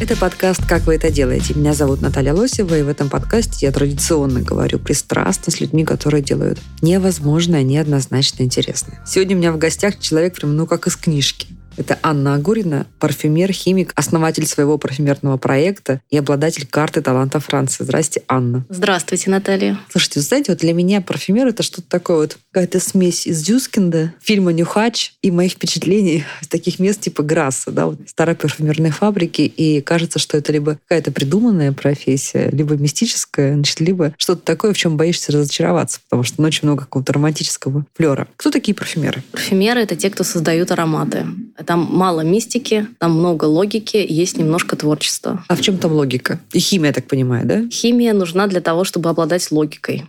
Это подкаст «Как вы это делаете?». Меня зовут Наталья Лосева, и в этом подкасте я традиционно говорю пристрастно с людьми, которые делают невозможное, неоднозначно интересное. Сегодня у меня в гостях человек прям, ну, как из книжки. Это Анна Агурина, парфюмер, химик, основатель своего парфюмерного проекта и обладатель карты таланта Франции. Здрасте, Анна. Здравствуйте, Наталья. Слушайте, вы знаете, вот для меня парфюмер это что-то такое вот, какая-то смесь из Дюскинда, фильма «Нюхач» и моих впечатлений из таких мест типа Грасса, да, вот старой парфюмерной фабрики. И кажется, что это либо какая-то придуманная профессия, либо мистическая, значит, либо что-то такое, в чем боишься разочароваться, потому что ну, очень много какого-то романтического флера. Кто такие парфюмеры? Парфюмеры — это те, кто создают ароматы. Там мало мистики, там много логики, есть немножко творчества. А в чем там логика? И химия, я так понимаю, да? Химия нужна для того, чтобы обладать логикой.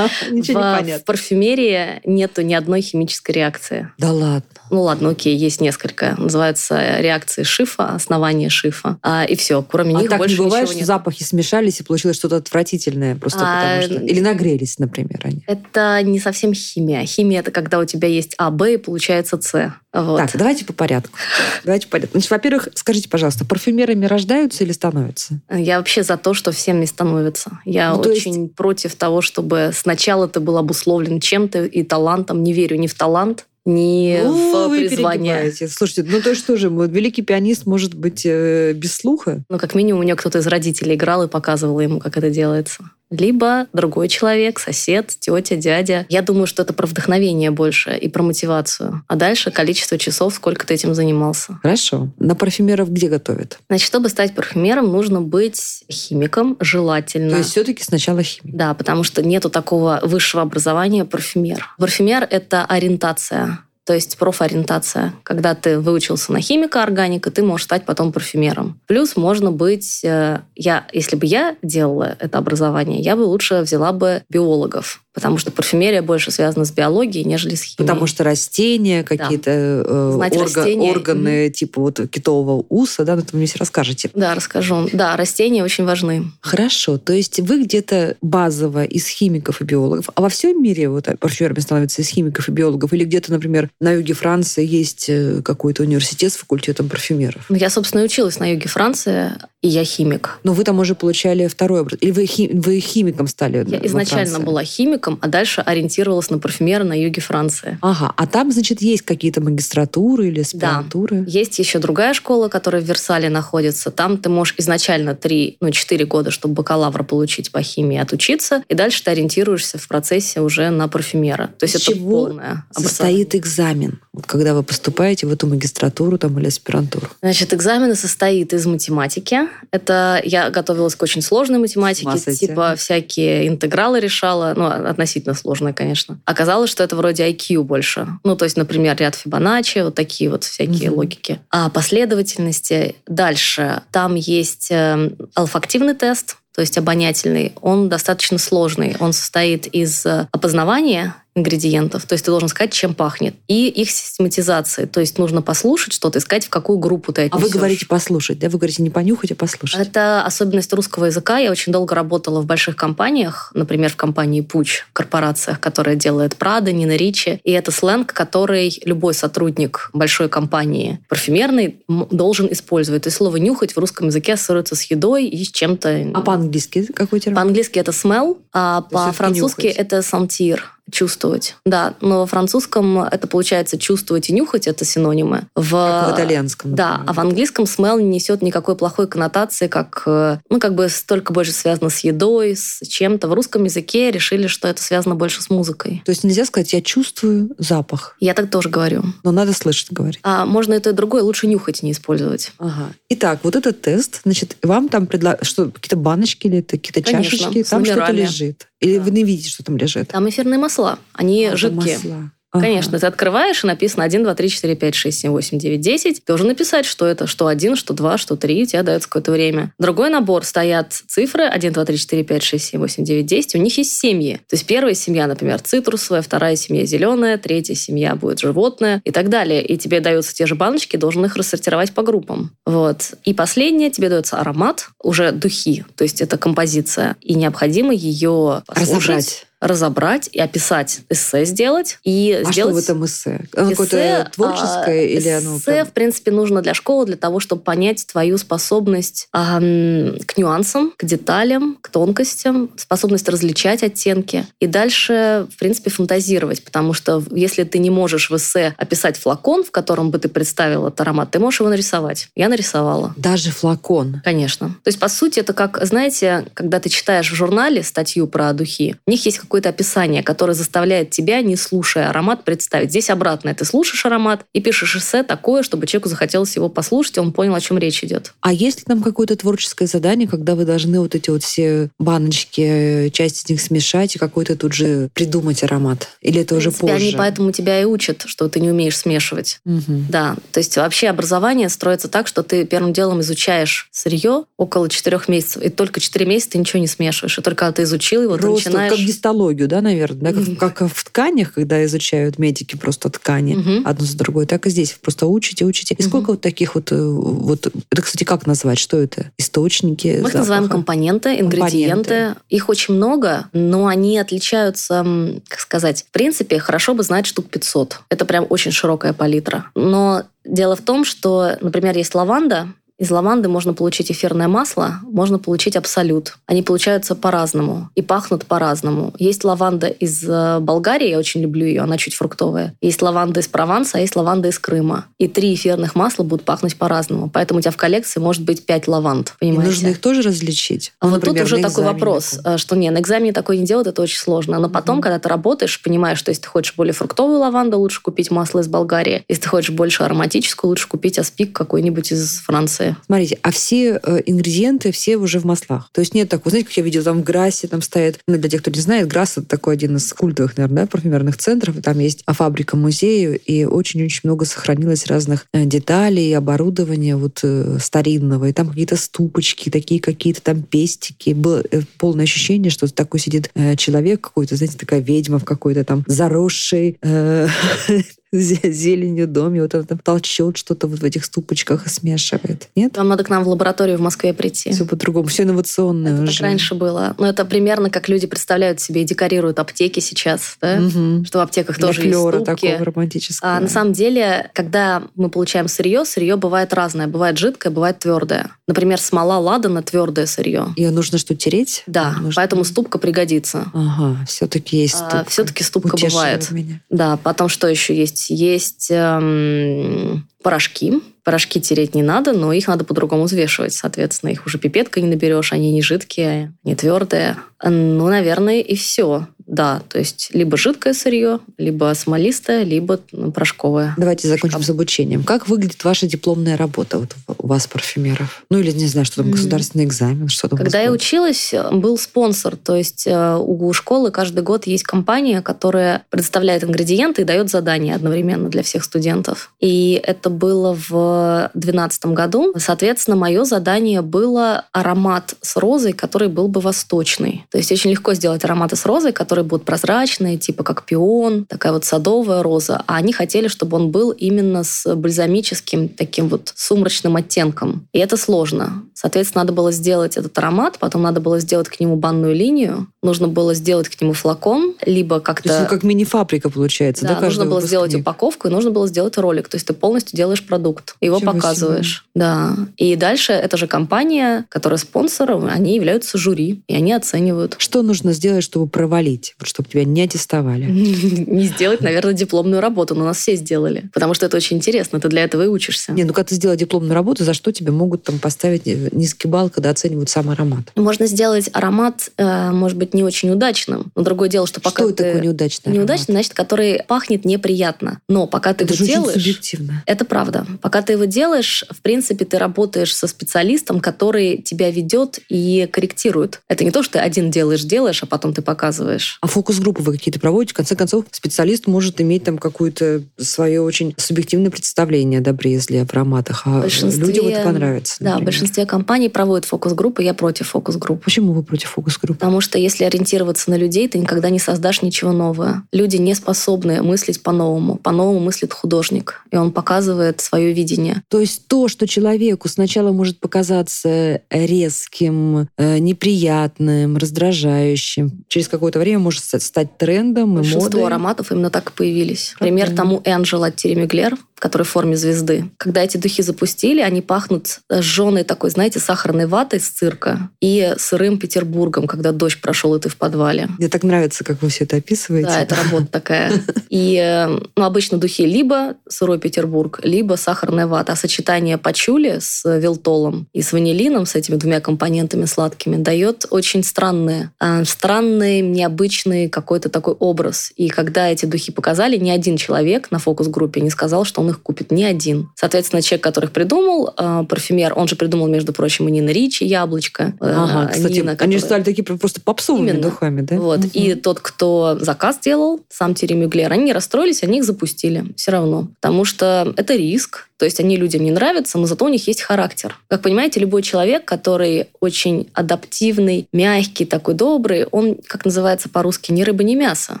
Ничего не В понятно. парфюмерии нету ни одной химической реакции. Да ладно. Ну ладно, окей, есть несколько. Называются реакции Шифа, основание Шифа. А, и все, кроме А них так больше не бывает, ничего что нет. запахи смешались и получилось что-то отвратительное просто А, потому что... Или нагрелись, например, они. Это не совсем химия. Химия это когда у тебя есть А, Б и получается С. Вот. Так, давайте по порядку. Давайте по порядку. Значит, во-первых, скажите, пожалуйста, парфюмерами рождаются или становятся? Я вообще за то, что всем не становится. Я Ну, очень против того, чтобы сначала ты был обусловлен чем-то и талантом. Не верю ни в талант, ни Ну, в вы призвание. перегибаете. Слушайте, ну то есть что же, великий пианист может быть э, без слуха? Ну, как минимум, у него кто-то из родителей играл и показывал ему, как это делается. Либо другой человек, сосед, тетя, дядя. Я думаю, что это про вдохновение больше и про мотивацию. А дальше количество часов, сколько ты этим занимался. Хорошо. На парфюмеров где готовят? Значит, чтобы стать парфюмером, нужно быть химиком, желательно. То есть все-таки сначала химия. Да, потому что нету такого высшего образования парфюмер. Парфюмер — это ориентация. То есть профориентация. Когда ты выучился на химика, органика, ты можешь стать потом парфюмером. Плюс можно быть... э, Я, если бы я делала это образование, я бы лучше взяла бы биологов. Потому что парфюмерия больше связана с биологией, нежели с химией. Потому что растения, какие-то э, Знать орга- растения. органы типа вот китового уса, да, ну, это вы мне все расскажете. Да, расскажу. Да, растения очень важны. Хорошо, то есть вы где-то базово из химиков и биологов, а во всем мире вот парфюмерами становятся из химиков и биологов, или где-то, например, на юге Франции есть э, какой-то университет с факультетом парфюмеров? Ну, Я, собственно, и училась на юге Франции, и я химик. Но вы там уже получали второй образ. Или вы, хи- вы химиком стали Я изначально Франции? была химиком, а дальше ориентировалась на парфюмера на юге Франции. Ага, а там, значит, есть какие-то магистратуры или аспирантуры? Есть еще другая школа, которая в Версале находится. Там ты можешь изначально 3, ну, 4 года, чтобы бакалавра получить по химии, отучиться, и дальше ты ориентируешься в процессе уже на парфюмера. То есть Из это чего полное Состоит экзамен, вот когда вы поступаете в эту магистратуру там, или аспирантуру. Значит, экзамен состоит из математики. Это я готовилась к очень сложной математике, типа всякие интегралы решала, ну, относительно сложная, конечно. Оказалось, что это вроде IQ больше. Ну, то есть, например, ряд Фибоначчи, вот такие вот всякие Мгм. логики. А последовательности дальше. Там есть э, алфактивный тест, то есть обонятельный. Он достаточно сложный. Он состоит из э, опознавания ингредиентов, то есть ты должен сказать, чем пахнет, и их систематизации. То есть нужно послушать что-то, искать, в какую группу ты А отнесешь. вы говорите послушать, да? Вы говорите не понюхать, а послушать. Это особенность русского языка. Я очень долго работала в больших компаниях, например, в компании Пуч, корпорациях, которая делает Прада, Нина Ричи. И это сленг, который любой сотрудник большой компании парфюмерной должен использовать. То есть слово «нюхать» в русском языке ассоциируется с едой и с чем-то. А по-английски какой термин? По-английски это smell, а по-французски это sentir чувствовать. Да, но во французском это получается чувствовать и нюхать, это синонимы. В, Как в итальянском. Да, например. а в английском smell не несет никакой плохой коннотации, как, э, ну, как бы столько больше связано с едой, с чем-то. В русском языке решили, что это связано больше с музыкой. То есть нельзя сказать, я чувствую запах, Я так тоже говорю. но надо слышать говорить. А можно это и другое, лучше нюхать, не использовать. Ага. Итак, вот этот тест, значит, вам там предлагают, что, какие-то баночки или какие-то Конечно, чашечки, там что-то лежит. Или Да. вы не видите, что там лежит? Там эфирные масла, они А, жидкие. масла. Ага. Конечно, ты открываешь, и написано 1, 2, 3, 4, 5, 6, 7, 8, 9, 10. Ты должен написать, что это, что 1, что 2, что 3, тебе дается какое-то время. Другой набор стоят цифры 1, 2, 3, 4, 5, 6, 7, 8, 9, 10. У них есть семьи. То есть первая семья, например, цитрусовая, вторая семья зеленая, третья семья будет животное и так далее. И тебе даются те же баночки, должен их рассортировать по группам. Вот. И последнее, тебе дается аромат, уже духи, то есть это композиция. И необходимо ее послушать, Разобрать. Разобрать и описать, эссе сделать. И А что сделать в этом эссе? Оно эссе, какое-то творческое а, или оно... Эссе, прям- в принципе, нужно для школы, для того, чтобы понять твою способность ам, к нюансам, к деталям, к тонкостям, способность различать оттенки. И дальше, в принципе, фантазировать. Потому что если ты не можешь в эссе описать флакон, в котором бы ты представил этот аромат, ты можешь его нарисовать. Я нарисовала. Даже флакон. Конечно. То есть, по сути, это как, знаете, когда ты читаешь в журнале статью про духи, у них есть какое-то описание, которое заставляет тебя, не слушая аромат, представить. Здесь обратно. Ты слушаешь аромат и пишешь эссе такое, чтобы человеку захотелось его послушать, и он понял, о чем речь идет. А есть ли там какое-то творческое задание, когда вы должны вот эти вот все баночки, часть из них смешать и какой-то тут же придумать аромат? Или это уже позже? Они поэтому тебя и учат, что ты не умеешь смешивать. Мгм. Да, то есть вообще образование строится так, что ты первым делом изучаешь сырье около четырех месяцев, и только четыре месяца ты ничего не смешиваешь. И только когда ты изучил его, ты Просто вот начинаешь... как гистологию, да, наверное, да? Как, как в тканях, когда изучают медики просто ткани Мгм. одну за другой, так и здесь просто учите, учите. И Мгм. сколько вот таких вот, э, вот, это, кстати, как назвать, что это? Источники Мы их называем компоненты, ингредиенты. Компоненты. Их очень много, но они отличаются, как сказать, в принципе, хорошо бы знать штук 500. Это прям очень широкая палитра. Но дело в том, что, например, есть лаванда, из лаванды можно получить эфирное масло, можно получить абсолют. Они получаются по-разному и пахнут по-разному. Есть лаванда из э, Болгарии, я очень люблю ее, она чуть фруктовая. Есть лаванда из Прованса, а есть лаванда из Крыма. И три эфирных масла будут пахнуть по-разному. Поэтому у тебя в коллекции может быть пять лаванд. И Понимаете? нужно их тоже различить? А Ну, вот тут уже такой вопрос, э, что не, на экзамене такое не делать, это очень сложно. Но потом, когда ты работаешь, понимаешь, что если ты хочешь более фруктовую лаванду, лучше купить масло из Болгарии. Если ты хочешь больше ароматическую, лучше купить аспик какой-нибудь из Франции. Смотрите, а все э, ингредиенты все уже в маслах. То есть нет такого, знаете, как я видела, там в Грассе там стоит, ну, для тех, кто не знает, Грасс это такой один из культовых, наверное, да, парфюмерных центров, там есть фабрика музея, и очень-очень много сохранилось разных э, деталей, оборудования вот э, старинного, и там какие-то ступочки, такие какие-то там пестики. Было полное ощущение, что такой сидит человек какой-то, знаете, такая ведьма в какой-то там заросшей зеленью доме, вот она там толчет что-то вот в этих ступочках и смешивает. Нет? Вам надо к нам в лабораторию в Москве прийти. Все по-другому, все инновационное Это уже. так раньше было. Но это примерно как люди представляют себе и декорируют аптеки сейчас, да? Мгм. Что в аптеках Для тоже есть ступки. такого романтического. А на самом деле, когда мы получаем сырье, сырье бывает разное. Бывает жидкое, бывает твердое. Например, смола ладана твердое сырье. Ее нужно что, тереть? Да, Нужно- поэтому ступка пригодится. Ага, все-таки есть А, ступка. всё-таки ступка Утешила бывает. меня. Да, потом что еще есть? Есть эм, порошки. Порошки тереть не надо, но их надо по-другому взвешивать. Соответственно, их уже пипеткой не наберешь, они не жидкие, не твердые. Ну, наверное, и все. Да, то есть либо жидкое сырье, либо смолистое, либо ну, порошковое. Давайте закончим с обучением. Как выглядит ваша дипломная работа вот у вас, парфюмеров? Ну или, не знаю, что там, государственный экзамен, что там Когда я училась, был спонсор. То есть э, у школы каждый год есть компания, которая предоставляет ингредиенты и дает задания одновременно для всех студентов. И это было в 2012 году. Соответственно, мое задание было аромат с розой, который был бы восточный. То есть очень легко сделать ароматы с розой, которые будут прозрачные, типа как пион, такая вот садовая роза. А они хотели, чтобы он был именно с бальзамическим таким вот сумрачным оттенком. И это сложно. Соответственно, надо было сделать этот аромат, потом надо было сделать к нему банную линию, нужно было сделать к нему флакон, либо То есть, как-то... ну, как мини-фабрика получается, да, Да, нужно было сделать выпускник? упаковку, и нужно было сделать ролик. То есть ты полностью делаешь продукт, его Ничего показываешь. Да. И дальше эта же компания, которая спонсор, они являются жюри, и они оценивают. Что нужно сделать, чтобы провалить, чтобы тебя не аттестовали? Не сделать, наверное, дипломную работу, но нас все сделали. Потому что это очень интересно, ты для этого и учишься. Не, ну когда ты сделал дипломную работу, за что тебе могут там поставить э, низкий балл, когда оценивают сам аромат? Можно сделать аромат, э, может быть, не очень удачным. Но другое дело, что пока Что ты... такое неудачный Неудачный, аромат? значит, который пахнет неприятно. Но пока ты Это его же очень делаешь... субъективно. Это правда. Пока ты его делаешь, в принципе, ты работаешь со специалистом, который тебя ведет и корректирует. Это не то, что ты один делаешь, делаешь, а потом ты показываешь. А фокус-группы вы какие-то проводите? В конце концов, специалист может иметь там какое-то свое очень субъективное представление о добре и зле в ароматах, а людям это понравится. Да, в большинстве компаний проводят фокус-группы, я против фокус-групп. Почему вы против фокус-группы? Потому что если ориентироваться на людей, ты никогда не создашь ничего нового. Люди не способны мыслить по-новому. По-новому мыслит художник, и он показывает свое видение. То есть то, что человеку сначала может показаться резким, э, неприятным, раздражающим, через какое-то время может ст- стать трендом и Большинство модой. ароматов именно так и появились. Пример тому Энджел от Терри Мюглер, который в форме звезды. Когда эти духи запустили, они пахнут сжженной такой, знаете, сахарной ватой с цирка и сырым Петербургом, когда дождь прошел, и ты в подвале. Мне так нравится, как вы все это описываете. Да, это работа такая. И э, ну, обычно духи либо сырой Петербург, либо сахарная вата. А сочетание пачули с вилтолом и с ванилином, с этими двумя компонентами сладкими, дает очень странный, э, странный, необычный какой-то такой образ. И когда эти духи показали, ни один человек на фокус-группе не сказал, что он их купит. Ни один. Соответственно, человек, который их придумал, э, парфюмер, он же придумал, между прочим, и Нина Ричи, Яблочко. э, Ага, кстати, Нина, они же стали такие просто попсовыми Именно. духами, да? вот. Мгм. И тот, кто заказ делал, сам Терри Мюглер, они не расстроились, они их запустили все равно. Потому что это риск. То есть они людям не нравятся, но зато у них есть характер. Как понимаете, любой человек, который очень адаптивный, мягкий, такой добрый, он, как называется по-русски, ни рыба, ни мясо.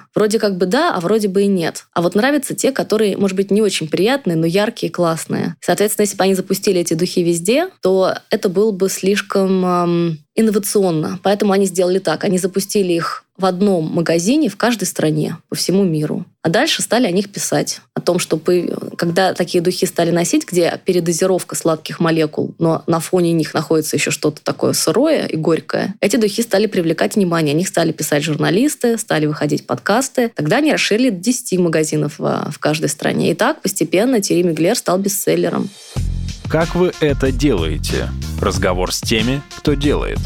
Вроде как бы да, а вроде бы и нет. А вот нравятся те, которые, может быть, не очень приятные, но яркие, классные. Соответственно, если бы они запустили эти духи везде, то это было бы слишком эм, инновационно. Поэтому они сделали так. Они запустили их в одном магазине в каждой стране по всему миру. А дальше стали о них писать. О том, что когда такие духи стали носить, где передозировка сладких молекул, но на фоне них находится еще что-то такое сырое и горькое, эти духи стали привлекать внимание. О них стали писать журналисты, стали выходить подкасты. Тогда они расширили до 10 магазинов в, в каждой стране. И так постепенно Терри Миглер стал бестселлером. Как вы это делаете? Разговор с теми, кто делает.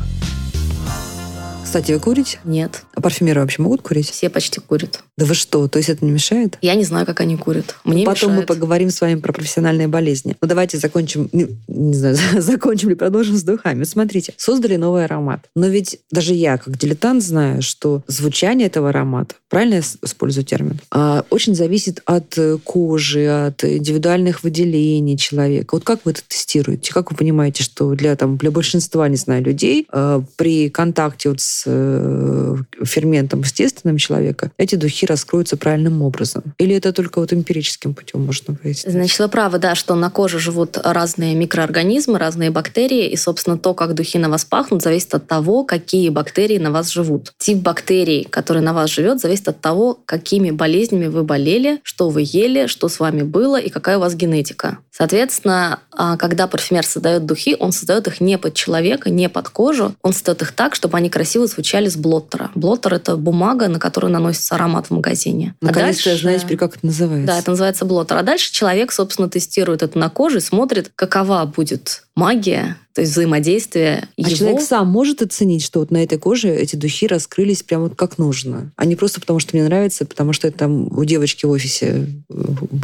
Кстати, вы курите? Нет, А парфюмеры вообще могут курить? все почти курят. Да вы что? То есть это не мешает? Я не знаю, как они курят. Мне Потом мешает. мы поговорим с вами про профессиональные болезни. Ну, давайте закончим, не, не знаю, закончим или продолжим с духами. Смотрите, создали новый аромат. Но ведь даже я, как дилетант, знаю, что звучание этого аромата, правильно я использую термин, а, очень зависит от э, кожи, от индивидуальных выделений человека. Вот как вы это тестируете? Как вы понимаете, что для, там, для большинства, не знаю, людей э, при контакте вот с э, ферментом естественным человека эти духи раскроются правильным образом? Или это только вот эмпирическим путем можно выяснить? Значит, вы правы, да, что на коже живут разные микроорганизмы, разные бактерии, и, собственно, то, как духи на вас пахнут, зависит от того, какие бактерии на вас живут. Тип бактерий, который на вас живет, зависит от того, какими болезнями вы болели, что вы ели, что с вами было и какая у вас генетика. Соответственно, а, когда парфюмер создает духи, он создает их не под человека, не под кожу, он создает их так, чтобы они красиво звучали с блоттера. Блоттер — это бумага, на которую наносится аромат в магазине. А Наконец-то я дальше- знаю теперь, как это называется. да, это называется блоттер. А дальше человек, собственно, тестирует это на коже и смотрит, какова будет магия, то есть взаимодействие А его. человек сам может оценить, что вот на этой коже эти духи раскрылись прям вот как нужно, а не просто потому, что мне нравится, потому что это там у девочки в офисе э,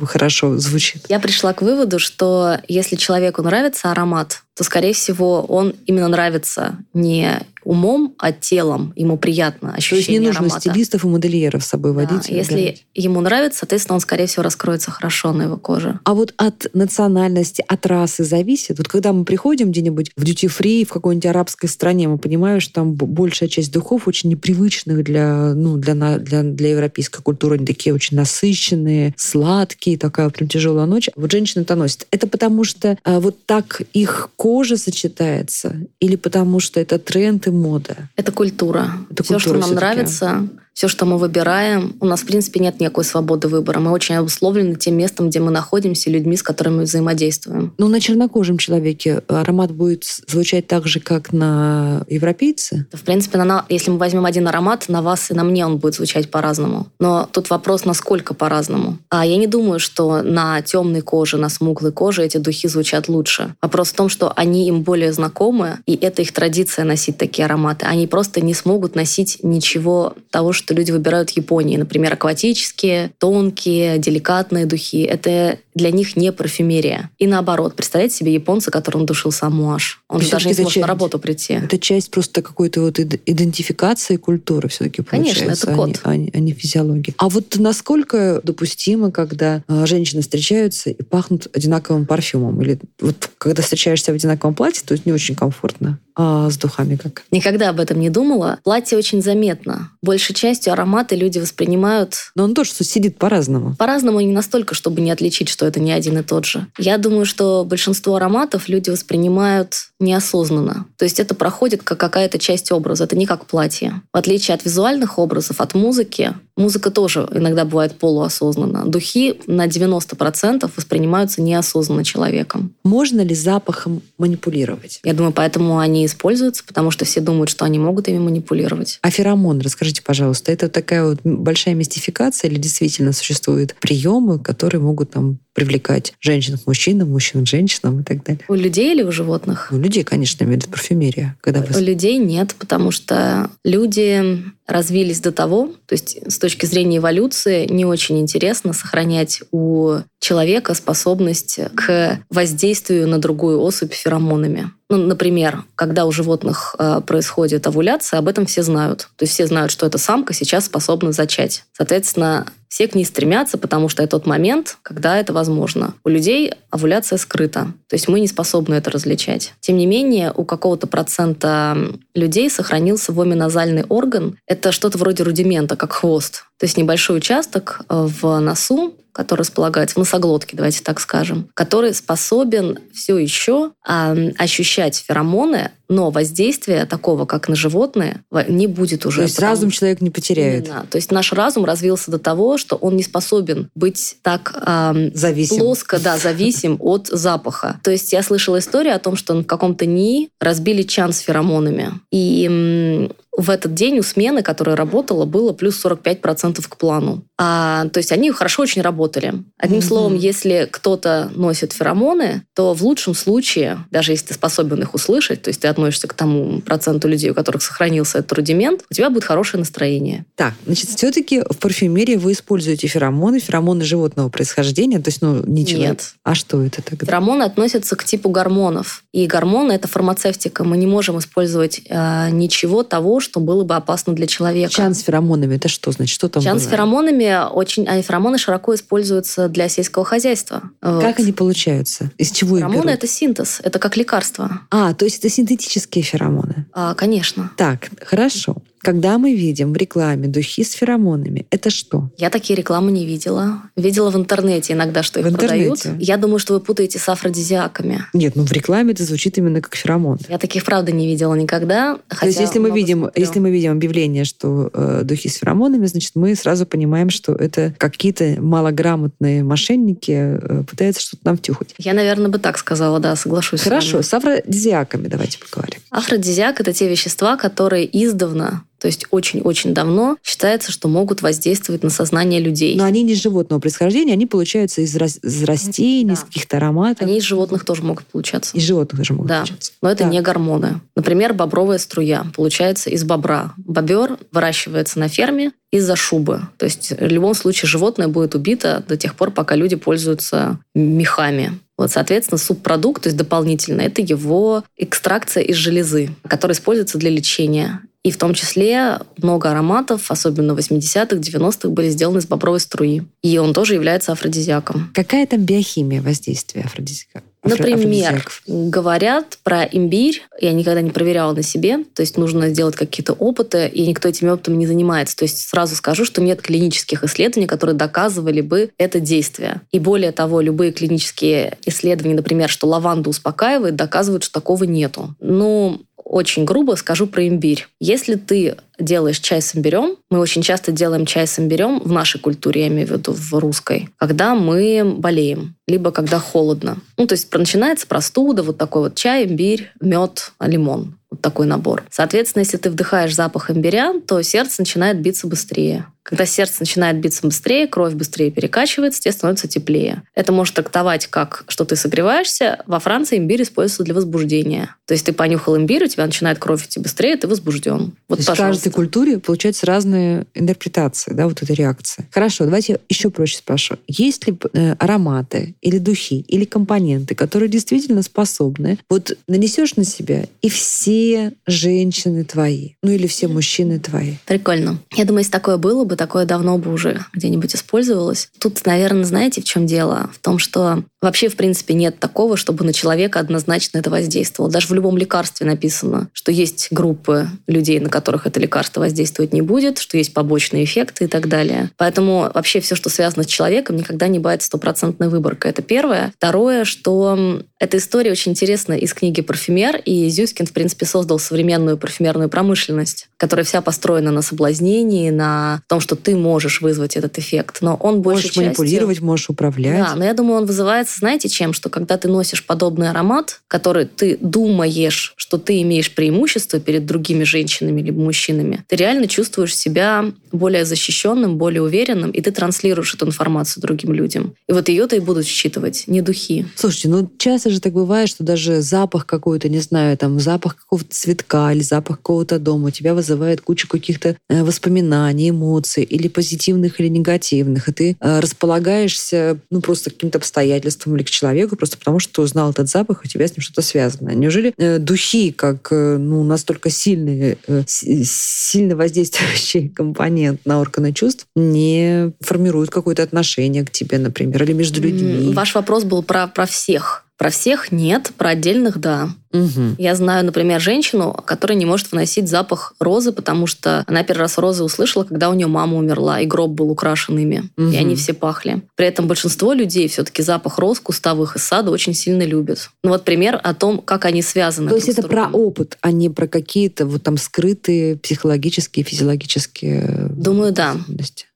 хорошо звучит. Я пришла к выводу, что если человеку нравится аромат, то, скорее всего, он именно нравится не умом, а телом. Ему приятно То есть не ощущение нужно аромата. стилистов и модельеров с собой Да, водить. и если выбирать. ему нравится, соответственно, он, скорее всего, раскроется хорошо на его коже. А вот от национальности, от расы зависит. Вот когда мы приходим где-нибудь в дьюти-фри, в какой-нибудь арабской стране, мы понимаем, что там большая часть духов очень непривычных для, ну, для, на- для, для европейской культуры. Они такие очень насыщенные, сладкие, такая прям тяжелая ночь. Вот женщины это носят. Это потому что а, вот так их кожа сочетается? Или потому что это тренд и мода? Это культура. Это Все, что культура нам всё-таки. нравится, Все, что мы выбираем, у нас, в принципе, нет никакой свободы выбора. Мы очень обусловлены тем местом, где мы находимся, людьми, с которыми мы взаимодействуем. Ну, на чернокожем человеке аромат будет звучать так же, как на европейце? В принципе, на, если мы возьмем один аромат, на вас и на мне он будет звучать по-разному. Но тут вопрос, насколько по-разному. А я не думаю, что на темной коже, на смуглой коже эти духи звучат лучше. Вопрос в том, что они им более знакомы, и это их традиция носить такие ароматы. Они просто не смогут носить ничего того, что люди выбирают Японии. Например, акватические, тонкие, деликатные духи. Это для них не парфюмерия. И наоборот, представляете себе японца, который он душил сам муаж. Он же даже не сможет часть, на работу прийти. Это часть просто какой-то вот идентификации культуры все-таки получается. Конечно, это код. А не, а не физиология. А вот насколько допустимо, когда а, женщины встречаются и пахнут одинаковым парфюмом? Или вот когда встречаешься в одинаковом платье, то есть не очень комфортно. А с духами как? Никогда об этом не думала. Платье очень заметно. Большей частью ароматы люди воспринимают... Но он тоже сидит по-разному. По-разному и не настолько, чтобы не отличить, что это не один и тот же. Я думаю, что большинство ароматов люди воспринимают неосознанно. То есть это проходит как какая-то часть образа. Это не как платье. В отличие от визуальных образов, от музыки, музыка тоже иногда бывает полуосознанно. Духи на 90% воспринимаются неосознанно человеком. Можно ли запахом манипулировать? Я думаю, поэтому они используются, потому что все думают, что они могут ими манипулировать. А феромон, расскажите, пожалуйста, это такая вот большая мистификация или действительно существуют приемы, которые могут там привлекать женщин к мужчинам, мужчин к женщинам и так далее. У людей или у животных? У людей, конечно, имеет парфюмерия. Когда вы... У людей нет, потому что люди развились до того, то есть с точки зрения эволюции не очень интересно сохранять у человека способность к воздействию на другую особь феромонами. Ну, например, когда у животных э, происходит овуляция, об этом все знают. То есть все знают, что эта самка сейчас способна зачать. Соответственно, все к ней стремятся, потому что это тот момент, когда это возможно. У людей овуляция скрыта, то есть мы не способны это различать. Тем не менее, у какого-то процента людей сохранился воминазальный орган. Это что-то вроде рудимента, как хвост. То есть небольшой участок э, в носу, который располагается в носоглотке, давайте так скажем, который способен все еще э, ощущать феромоны, но воздействия такого, как на животные, не будет уже. То есть разум человек не потеряет. Именно. То есть наш разум развился до того, что он не способен быть так э, зависим. плоско, да, зависим от запаха. То есть я слышала историю о том, что в каком-то НИИ разбили чан с феромонами. И в этот день у смены, которая работала, было плюс 45% к плану. А, то есть они хорошо очень работали. Одним mm-hmm. словом, если кто-то носит феромоны, то в лучшем случае, даже если ты способен их услышать, то есть ты относишься к тому проценту людей, у которых сохранился этот рудимент, у тебя будет хорошее настроение. Так, значит, все-таки в парфюмерии вы используете феромоны, феромоны животного происхождения, то есть, ну, ничего. Нет. А что это тогда? Феромоны относятся к типу гормонов. И гормоны — это фармацевтика. Мы не можем использовать э, ничего того, что было бы опасно для человека. Чан с феромонами, это что значит? Что там Чан было? с феромонами очень... А феромоны широко используются для сельского хозяйства. Вот. Как они получаются? Из чего Феромоны их берут? это синтез, это как лекарство. А, то есть это синтетические феромоны? А, конечно. Так, хорошо. Когда мы видим в рекламе духи с феромонами, это что? Я такие рекламы не видела. Видела в интернете иногда, что их в продают. Я думаю, что вы путаете с афродизиаками. Нет, ну в рекламе это звучит именно как феромон. Я таких, правда, не видела никогда. То есть если мы, видим, если мы видим объявление, что э, духи с феромонами, значит, мы сразу понимаем, что это какие-то малограмотные мошенники э, пытаются что-то нам втюхать. Я, наверное, бы так сказала, да, соглашусь Хорошо, с, с афродизиаками давайте поговорим. Афродизиак — это те вещества, которые издавна то есть очень-очень давно считается, что могут воздействовать на сознание людей. Но они не животного происхождения, они получаются из, из растений, да. из каких-то ароматов. Они из животных тоже могут получаться. Из животных тоже могут да. получаться. Но это да. не гормоны. Например, бобровая струя получается из бобра. Бобер выращивается на ферме из-за шубы. То есть в любом случае животное будет убито до тех пор, пока люди пользуются мехами. Вот, соответственно, субпродукт, то есть дополнительно, это его экстракция из железы, которая используется для лечения. И в том числе много ароматов, особенно в 80-х, 90-х, были сделаны из бобровой струи. И он тоже является афродизиаком. Какая там биохимия воздействия афродизиака? Например, говорят про имбирь, я никогда не проверяла на себе, то есть нужно сделать какие-то опыты, и никто этими опытами не занимается. То есть сразу скажу, что нет клинических исследований, которые доказывали бы это действие. И более того, любые клинические исследования, например, что лаванда успокаивает, доказывают, что такого нету. Ну, очень грубо скажу про имбирь. Если ты делаешь чай с имбирем, мы очень часто делаем чай с имбирем в нашей культуре, я имею в виду в русской, когда мы болеем, либо когда холодно. Ну, то есть начинается простуда, вот такой вот чай, имбирь, мед, лимон. Вот такой набор. Соответственно, если ты вдыхаешь запах имбиря, то сердце начинает биться быстрее. Когда сердце начинает биться быстрее, кровь быстрее перекачивается, тебе становится теплее. Это может трактовать как, что ты согреваешься. Во Франции имбирь используется для возбуждения. То есть ты понюхал имбирь, у тебя начинает кровь идти быстрее, ты возбужден. Вот, То есть в каждой культуре получается разные интерпретации, да, вот эта реакция. Хорошо, давайте еще проще спрошу. Есть ли э, ароматы или духи или компоненты, которые действительно способны, вот нанесешь на себя, и все женщины твои, ну или все мужчины твои? Прикольно. Я думаю, если такое было бы, бы такое давно бы уже где-нибудь использовалось. Тут, наверное, знаете, в чем дело? В том, что вообще, в принципе, нет такого, чтобы на человека однозначно это воздействовало. Даже в любом лекарстве написано, что есть группы людей, на которых это лекарство воздействовать не будет, что есть побочные эффекты и так далее. Поэтому вообще все, что связано с человеком, никогда не бывает стопроцентной выборкой. Это первое. Второе, что эта история очень интересна из книги «Парфюмер», и Зюскин, в принципе, создал современную парфюмерную промышленность, которая вся построена на соблазнении, на том, что ты можешь вызвать этот эффект, но он больше Можешь частью... манипулировать, можешь управлять. Да, но я думаю, он вызывается, знаете, чем? Что когда ты носишь подобный аромат, который ты думаешь, что ты имеешь преимущество перед другими женщинами либо мужчинами, ты реально чувствуешь себя более защищенным, более уверенным, и ты транслируешь эту информацию другим людям. И вот ее-то и будут считывать, не духи. Слушайте, ну часто же так бывает, что даже запах какой-то, не знаю, там запах какого-то цветка или запах какого-то дома у тебя вызывает кучу каких-то э, воспоминаний, эмоций, или позитивных, или негативных, и ты э, располагаешься ну, просто к каким-то обстоятельствам или к человеку, просто потому что ты узнал этот запах, и у тебя с ним что-то связано. Неужели э, духи, как ну, настолько сильный, сильно воздействующий компонент на органы чувств, не формируют какое-то отношение к тебе, например, или между людьми? Ваш вопрос был про, про всех. Про всех нет, про отдельных да. Угу. Я знаю, например, женщину, которая не может выносить запах розы, потому что она первый раз розы услышала, когда у нее мама умерла, и гроб был украшен ими, угу. и они все пахли. При этом большинство людей все-таки запах роз кустовых из сада очень сильно любят. Ну вот пример о том, как они связаны. То есть это про опыт, а не про какие-то вот там скрытые психологические, физиологические Думаю, да.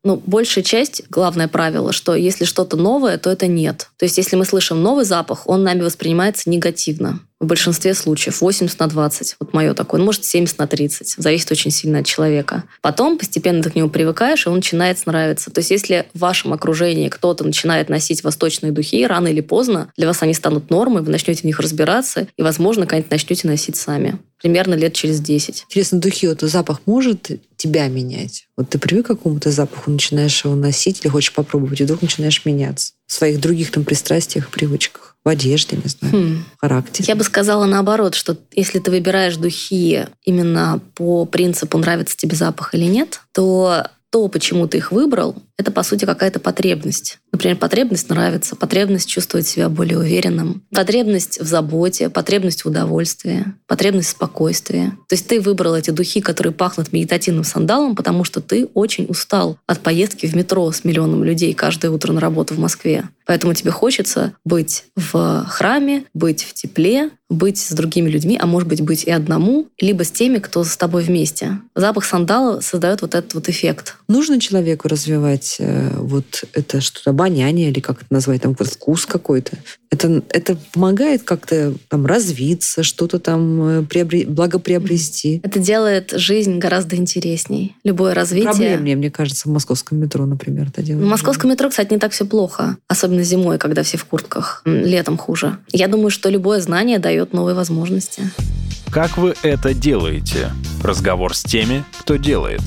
Ну, большая часть, главное правило, что если что-то новое, то это нет. То есть если мы слышим новый запах, он нами воспринимается негативно в большинстве случаев 80 на 20. Вот мое такое. Ну, может, 70 на 30. Зависит очень сильно от человека. Потом постепенно ты к нему привыкаешь, и он начинает нравиться. То есть если в вашем окружении кто-то начинает носить восточные духи, рано или поздно для вас они станут нормой, вы начнете в них разбираться, и, возможно, когда-нибудь начнете носить сами. Примерно лет через 10. Интересно, духи, вот запах может тебя менять? Вот ты привык к какому-то запаху, начинаешь его носить или хочешь попробовать, и вдруг начинаешь меняться в своих других там пристрастиях, привычках в одежде, не знаю, хм. в характере. Я бы сказала наоборот, что если ты выбираешь духи именно по принципу, нравится тебе запах или нет, то то, почему ты их выбрал, это, по сути, какая-то потребность. Например, потребность нравится, потребность чувствовать себя более уверенным, потребность в заботе, потребность в удовольствии, потребность в спокойствии. То есть ты выбрал эти духи, которые пахнут медитативным сандалом, потому что ты очень устал от поездки в метро с миллионом людей каждое утро на работу в Москве. Поэтому тебе хочется быть в храме, быть в тепле, быть с другими людьми, а может быть быть и одному, либо с теми, кто с тобой вместе. Запах сандала создает вот этот вот эффект. Нужно человеку развивать э, вот это что-то обоняние или как это назвать, там вкус какой-то. Это, это помогает как-то там развиться, что-то там э, приобре... благоприобрести. Это делает жизнь гораздо интересней. Любое развитие. Проблемнее, мне кажется, в московском метро, например, это делает. В московском метро, кстати, не так все плохо. Особенно особенно зимой, когда все в куртках. Летом хуже. Я думаю, что любое знание дает новые возможности. Как вы это делаете? Разговор с теми, кто делает.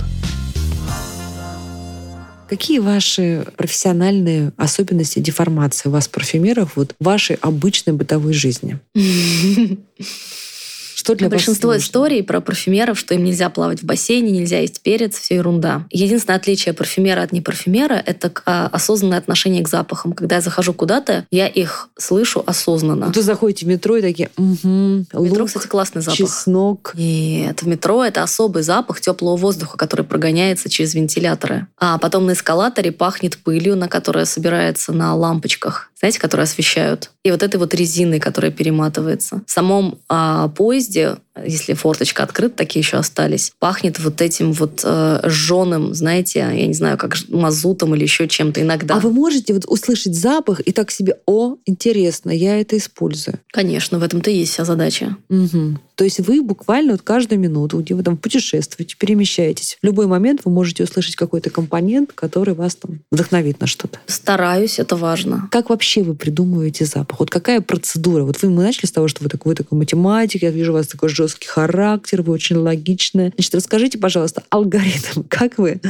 Какие ваши профессиональные особенности деформации у вас, парфюмеров, вот в вашей обычной бытовой жизни? Что для Большинство вас историй про парфюмеров, что им нельзя плавать в бассейне, нельзя есть перец, все ерунда. Единственное отличие парфюмера от непарфюмера — это а, осознанное отношение к запахам. Когда я захожу куда-то, я их слышу осознанно. Вы заходите в метро и такие, угу, В метро, кстати, классный запах. Чеснок. Нет, в метро это особый запах теплого воздуха, который прогоняется через вентиляторы. А потом на эскалаторе пахнет пылью, на которая собирается на лампочках, знаете, которые освещают. И вот этой вот резиной, которая перематывается. В самом а, поезде если форточка открыта, такие еще остались, пахнет вот этим вот э, жженым, знаете, я не знаю, как мазутом или еще чем-то иногда. А вы можете вот услышать запах и так себе, о, интересно, я это использую? Конечно, в этом-то и есть вся задача. Угу. То есть вы буквально вот каждую минуту, где вы там путешествуете, перемещаетесь, в любой момент вы можете услышать какой-то компонент, который вас там вдохновит на что-то. Стараюсь, это важно. Как вообще вы придумываете запах? Вот какая процедура? Вот вы, мы начали с того, что вы такой, вы такой математик, я вижу у вас такой жесткий характер, вы очень логичная. Значит, расскажите, пожалуйста, алгоритм. Как вы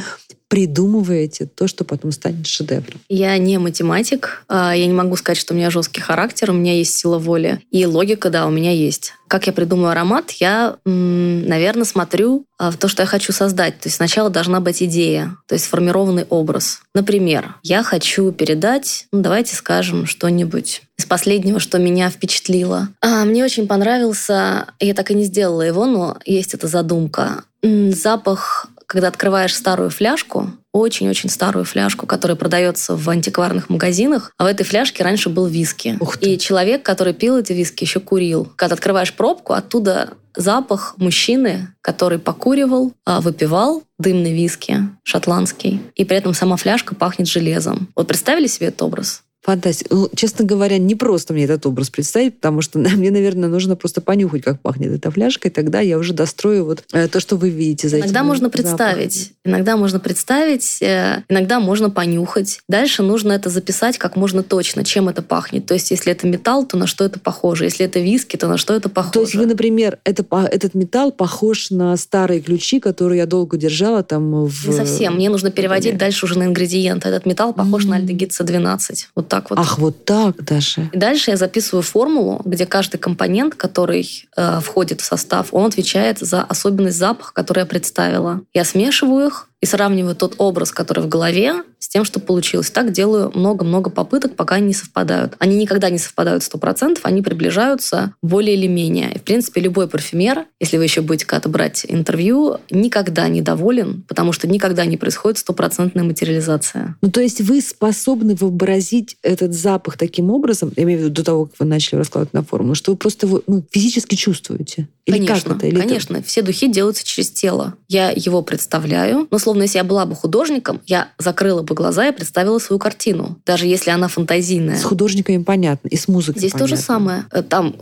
придумываете то, что потом станет шедевром? Я не математик, а, я не могу сказать, что у меня жесткий характер, у меня есть сила воли. И логика, да, у меня есть. Как я придумаю аромат? Я, наверное, смотрю а, в то, что я хочу создать. То есть сначала должна быть идея, то есть сформированный образ. Например, я хочу передать, ну, давайте скажем, что-нибудь из последнего, что меня впечатлило. А, мне очень понравился, я так и не сделала его, но есть эта задумка. Запах когда открываешь старую фляжку, очень-очень старую фляжку, которая продается в антикварных магазинах, а в этой фляжке раньше был виски. И человек, который пил эти виски, еще курил. Когда открываешь пробку, оттуда запах мужчины, который покуривал, а, выпивал дымный виски шотландский, и при этом сама фляжка пахнет железом. Вот представили себе этот образ? Фантастика. Ну, честно говоря, не просто мне этот образ представить, потому что мне, наверное, нужно просто понюхать, как пахнет эта фляжка, и тогда я уже дострою вот э, то, что вы видите за Иногда можно представить. Запахом. Иногда можно представить, э, иногда можно понюхать. Дальше нужно это записать как можно точно, чем это пахнет. То есть, если это металл, то на что это похоже. Если это виски, то на что это похоже. То есть вы, например, это, этот металл похож на старые ключи, которые я долго держала там в... Не совсем. Мне нужно переводить дальше уже на ингредиенты. Этот металл похож mm-hmm. на альдегид 12 Вот так вот. Ах, вот так даже. И дальше я записываю формулу, где каждый компонент, который э, входит в состав, он отвечает за особенность запаха, который я представила. Я смешиваю их, и сравниваю тот образ, который в голове, с тем, что получилось. Так делаю много-много попыток, пока они не совпадают. Они никогда не совпадают 100%, они приближаются более или менее. И, в принципе, любой парфюмер, если вы еще будете когда-то брать интервью, никогда не доволен, потому что никогда не происходит стопроцентная материализация. Ну, то есть вы способны вообразить этот запах таким образом, я имею в виду до того, как вы начали раскладывать на формулу, что вы просто его ну, физически чувствуете? Или конечно, как это? Или конечно. Это... Все духи делаются через тело. Я его представляю, но условно, если я была бы художником, я закрыла бы глаза и представила свою картину, даже если она фантазийная. С художниками понятно, и с музыкой Здесь понятно. то же самое. Э, там,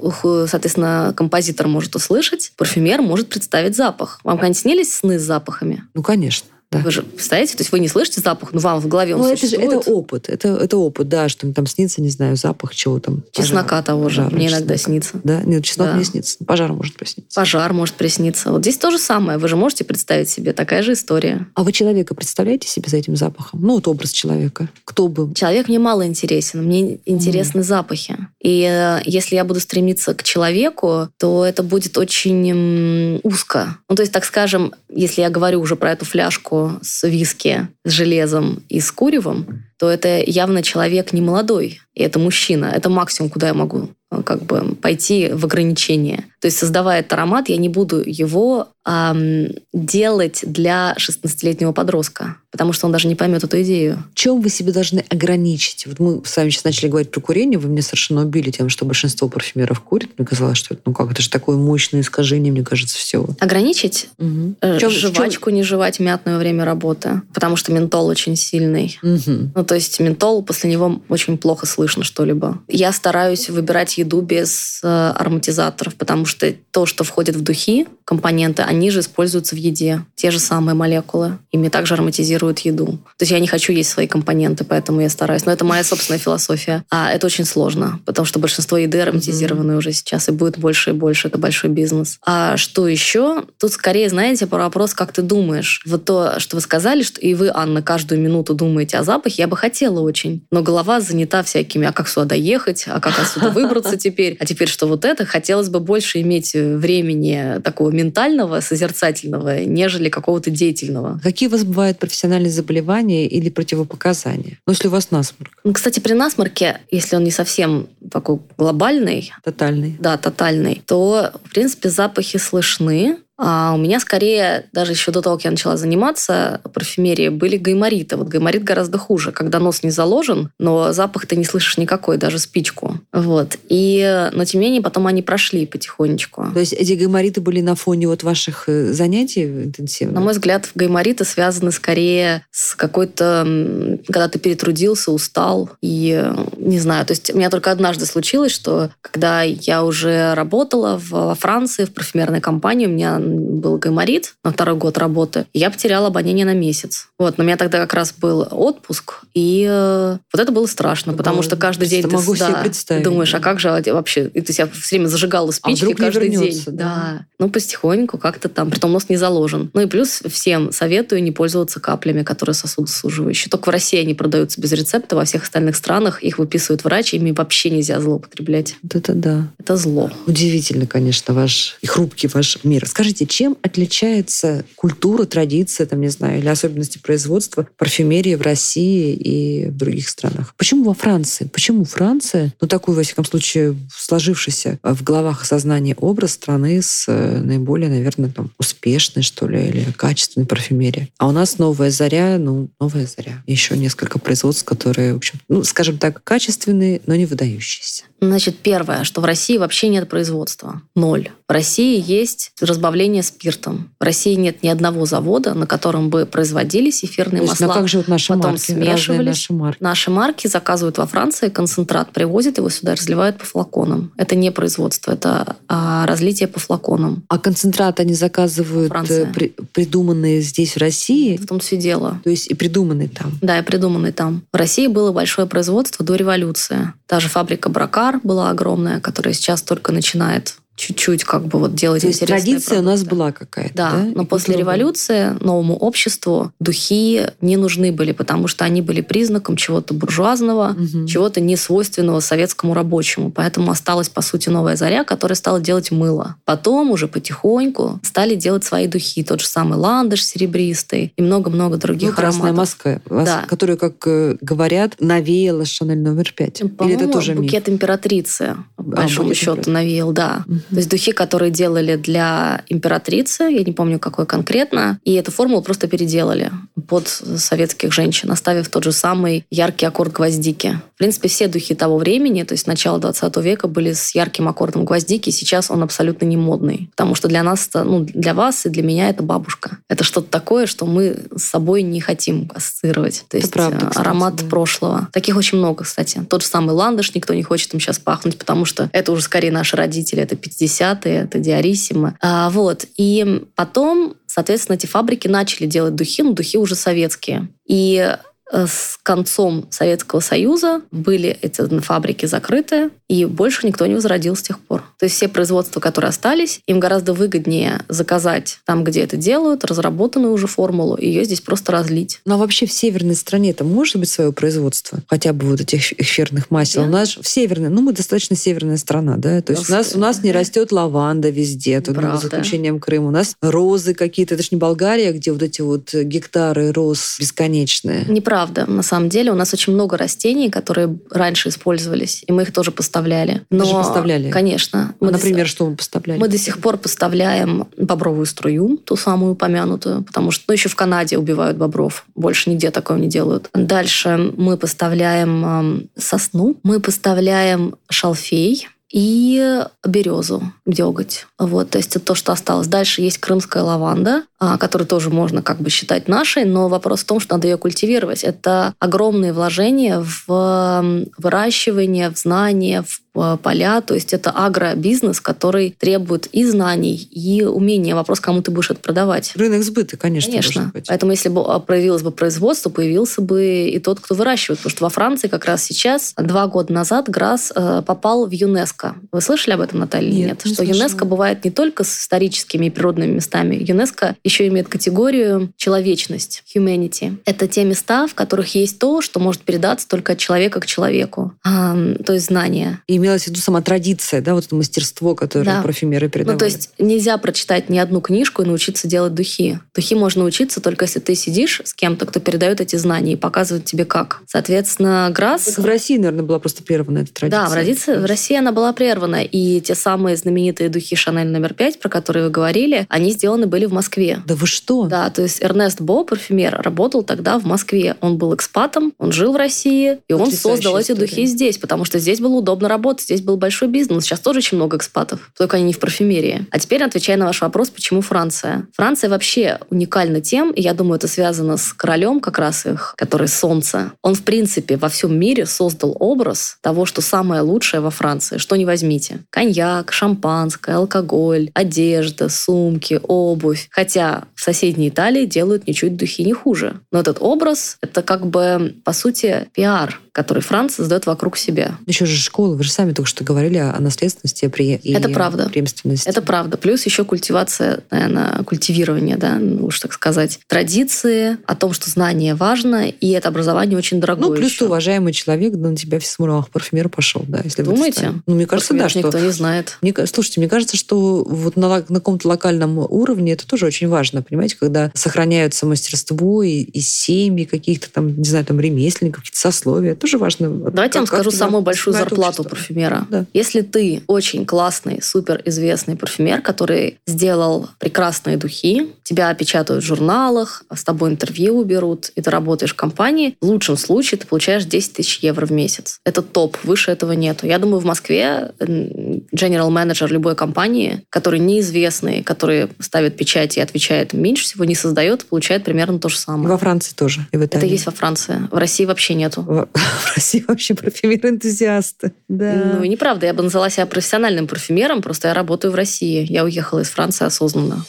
соответственно, композитор может услышать, парфюмер может представить запах. Вам когда-нибудь снились сны с запахами? Ну, конечно. Да. Вы же представляете, то есть вы не слышите запах, но вам в голове он ну, это же это опыт, это, это опыт, да, что там снится, не знаю, запах чего там. Чеснока пожар, того же, мне иногда снится. Да, нет, чеснок да. не снится, пожар может присниться. Пожар может присниться. Вот здесь то же самое, вы же можете представить себе такая же история. А вы человека представляете себе за этим запахом? Ну, вот образ человека. Кто был? Человек мне мало интересен, мне интересны mm. запахи. И э, если я буду стремиться к человеку, то это будет очень узко. Ну, то есть, так скажем, если я говорю уже про эту фляжку с виски, с железом и с куревом, то это явно человек не молодой, и это мужчина. Это максимум, куда я могу э, как бы пойти в ограничение. То есть, создавая этот аромат, я не буду его эм, делать для 16-летнего подростка, потому что он даже не поймет эту идею. Чем вы себе должны ограничить? Вот мы с вами сейчас начали говорить про курение, вы меня совершенно убили тем, что большинство парфюмеров курит. Мне казалось, что это, ну как, это же такое мощное искажение, мне кажется, всего. Ограничить? Угу. Э, чем, жвачку чем... не жевать мятное время работы, потому что ментол очень сильный. Угу. Ну, то есть ментол, после него очень плохо слышно что-либо. Я стараюсь выбирать еду без э, ароматизаторов, потому что то, что входит в духи, компоненты, они же используются в еде. Те же самые молекулы. Ими также ароматизируют еду. То есть я не хочу есть свои компоненты, поэтому я стараюсь. Но это моя собственная философия. А это очень сложно, потому что большинство еды ароматизированы mm-hmm. уже сейчас, и будет больше и больше. Это большой бизнес. А что еще? Тут скорее, знаете, про вопрос, как ты думаешь. Вот то, что вы сказали, что и вы, Анна, каждую минуту думаете о запахе, я бы хотела очень. Но голова занята всякими, а как сюда доехать, а как отсюда выбраться теперь, а теперь что вот это. Хотелось бы больше иметь времени такого ментального, созерцательного, нежели какого-то деятельного. Какие у вас бывают профессиональные заболевания или противопоказания? Ну, если у вас насморк. Ну, кстати, при насморке, если он не совсем такой глобальный... Тотальный. Да, тотальный, то, в принципе, запахи слышны, А у меня скорее, даже еще до того, как я начала заниматься парфюмерией, были гаймориты. Вот гайморит гораздо хуже, когда нос не заложен, но запах ты не слышишь никакой, даже спичку. Вот. И, но тем не менее, потом они прошли потихонечку. То есть эти гаймориты были на фоне вот ваших э, занятий интенсивных? На мой взгляд, гаймориты связаны скорее с какой-то... Когда ты перетрудился, устал. И не знаю, то есть у меня только однажды случилось, что когда я уже работала во Франции в парфюмерной компании, у меня был гайморит на второй год работы, я потеряла обоняние на месяц. Вот, но у меня тогда как раз был отпуск, и э, вот это было страшно, это потому что каждый день могу ты да, представить. думаешь, а как же вообще... И ты себя все время зажигала спички а каждый день. Да. да. Ну, потихоньку как-то там, притом нос не заложен. Ну и плюс всем советую не пользоваться каплями, которые сосудосуживающие. Только в России они продаются без рецепта, во всех остальных странах их выписывают врач, ими вообще нельзя злоупотреблять. Вот это да. Это зло. Удивительно, конечно, ваш и хрупкий ваш мир. Скажите, чем отличается культура, традиция, там, не знаю, или особенности производства парфюмерии в России и в других странах? Почему во Франции? Почему Франция, ну, такой, во всяком случае, сложившийся в головах сознания образ страны с э, наиболее, наверное, там, успешной, что ли, или качественной парфюмерией? А у нас новая заря, ну, новая заря. Еще несколько производств, которые, в общем, ну, скажем так, качественные, но не выдающиеся. Значит, первое, что в России вообще нет производства. Ноль. В России есть разбавление спиртом. В России нет ни одного завода, на котором бы производились эфирные есть, масла. Ну как же вот наши потом марки, смешивались. Наши марки. наши марки заказывают во Франции, концентрат привозят, его сюда разливают по флаконам. Это не производство, это а, разлитие по флаконам. А концентрат они заказывают Франция. при, придуманные здесь в России? В том все дело. То есть и придуманные там? Да, и придуманные там. В России было большое производство до революции. Та же фабрика Бракар была огромная, которая сейчас только начинает чуть-чуть как бы вот делать То есть традиция продукты. у нас была какая-то, да? да? но И после революции новому обществу духи не нужны были, потому что они были признаком чего-то буржуазного, угу. чего-то не свойственного советскому рабочему. Поэтому осталась, по сути, новая заря, которая стала делать мыло. Потом уже потихоньку стали делать свои духи. Тот же самый ландыш серебристый и много-много других ну, красная ароматов. маска, да. которую, как э, говорят, навеяла Шанель номер пять. Или это тоже букет миф? императрицы, по а, большому счету, навеял, да. Угу. То есть духи, которые делали для императрицы, я не помню, какой конкретно, и эту формулу просто переделали под советских женщин, оставив тот же самый яркий аккорд гвоздики. В принципе, все духи того времени, то есть начала 20 века, были с ярким аккордом гвоздики, сейчас он абсолютно не модный. Потому что для нас, ну, для вас и для меня это бабушка. Это что-то такое, что мы с собой не хотим ассоциировать. То есть правда, э, кстати, аромат да. прошлого. Таких очень много, кстати. Тот же самый ландыш, никто не хочет им сейчас пахнуть, потому что это уже скорее наши родители, это 50-е, это Диариссимо. А, вот. И потом, соответственно, эти фабрики начали делать духи, но духи уже советские. И с концом Советского Союза были эти фабрики закрыты, и больше никто не возродил с тех пор. То есть все производства, которые остались, им гораздо выгоднее заказать там, где это делают, разработанную уже формулу, и ее здесь просто разлить. Но вообще в северной стране это может быть свое производство? Хотя бы вот этих эфирных масел. Да. У нас в северной, ну мы достаточно северная страна, да? То есть у нас, у нас не растет лаванда везде, тут, ну, за исключением Крыма. У нас розы какие-то, это же не Болгария, где вот эти вот гектары роз бесконечные. Неправда. На самом деле у нас очень много растений, которые раньше использовались, и мы их тоже поставляли. Но, Даже поставляли? Конечно. А, Мы до например, сих- что мы поставляли? Мы до сих пор поставляем бобровую струю, ту самую упомянутую, потому что ну, еще в Канаде убивают бобров. Больше нигде такого не делают. Дальше мы поставляем эм, сосну, мы поставляем шалфей, и березу, деготь. Вот, то есть это то, что осталось. Дальше есть крымская лаванда, а, которую тоже можно как бы считать нашей, но вопрос в том, что надо ее культивировать. Это огромные вложения в выращивание, в знания, в поля. То есть это агробизнес, который требует и знаний, и умения. Вопрос, кому ты будешь это продавать. Рынок сбыта, конечно, Конечно. Поэтому если бы а, появилось бы производство, появился бы и тот, кто выращивает. Потому что во Франции как раз сейчас, два года назад, Грасс э, попал в ЮНЕСКо. Вы слышали об этом, Наталья? или Нет, не Что слышала. ЮНЕСКо бывает не только с историческими и природными местами. ЮНЕСКо еще имеет категорию человечность, humanity. Это те места, в которых есть то, что может передаться только от человека к человеку. То есть знания. И имелась в виду сама традиция, да, вот это мастерство, которое да. парфюмеры передавали. Ну, то есть нельзя прочитать ни одну книжку и научиться делать духи. Духи можно учиться только если ты сидишь с кем-то, кто передает эти знания и показывает тебе как. Соответственно, Грасс... В России, наверное, была просто прервана эта традиция. Да, в России, в России она была прервана. И те самые знаменитые духи Шанель номер пять, про которые вы говорили, они сделаны были в Москве. Да вы что? Да, то есть Эрнест Бо, парфюмер, работал тогда в Москве. Он был экспатом, он жил в России, и он создал эти духи здесь, потому что здесь было удобно работать, здесь был большой бизнес. Сейчас тоже очень много экспатов, только они не в парфюмерии. А теперь отвечая на ваш вопрос, почему Франция? Франция вообще уникальна тем, и я думаю, это связано с королем как раз их, который солнце. Он, в принципе, во всем мире создал образ того, что самое лучшее во Франции, что не возьмите. Коньяк, шампанское, алкоголь, одежда, сумки, обувь. Хотя в соседней Италии делают ничуть духи не хуже. Но этот образ — это как бы, по сути, пиар который Франция создает вокруг себя. Еще же школы, вы же сами только что говорили о наследственности и Это правда. преемственности. Это правда. Плюс еще культивация, наверное, культивирование, да, ну уж так сказать, традиции, о том, что знание важно, и это образование очень дорогое. Ну, плюс еще. ты уважаемый человек, да, на тебя все смотрят, парфюмер пошел, да, если Думаете? Ну, мне кажется, да, что... никто не знает. Мне, слушайте, мне кажется, что вот на, на каком-то локальном уровне это тоже очень важно, понимаете, когда сохраняются мастерство и, и семьи каких-то там, не знаю, там ремесленников, какие-то сословия. Это тоже важно. Давайте я вам скажу самую большую зарплату общество. Парфюмера. Да. Если ты очень классный, супер известный парфюмер, который сделал прекрасные духи, тебя печатают в журналах, с тобой интервью уберут, и ты работаешь в компании, в лучшем случае ты получаешь 10 тысяч евро в месяц. Это топ, выше этого нету. Я думаю, в Москве general менеджер любой компании, который неизвестный, который ставит печать и отвечает меньше всего, не создает, получает примерно то же самое. Во Франции тоже. И в Это есть во Франции. В России вообще нету. В, в России вообще парфюмеры-энтузиасты. Да. Ну, неправда. Я бы назвала себя профессиональным парфюмером, просто я работаю в России. Я уехала из Франции осознанно.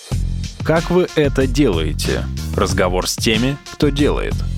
Как вы это делаете? Разговор с теми, кто делает –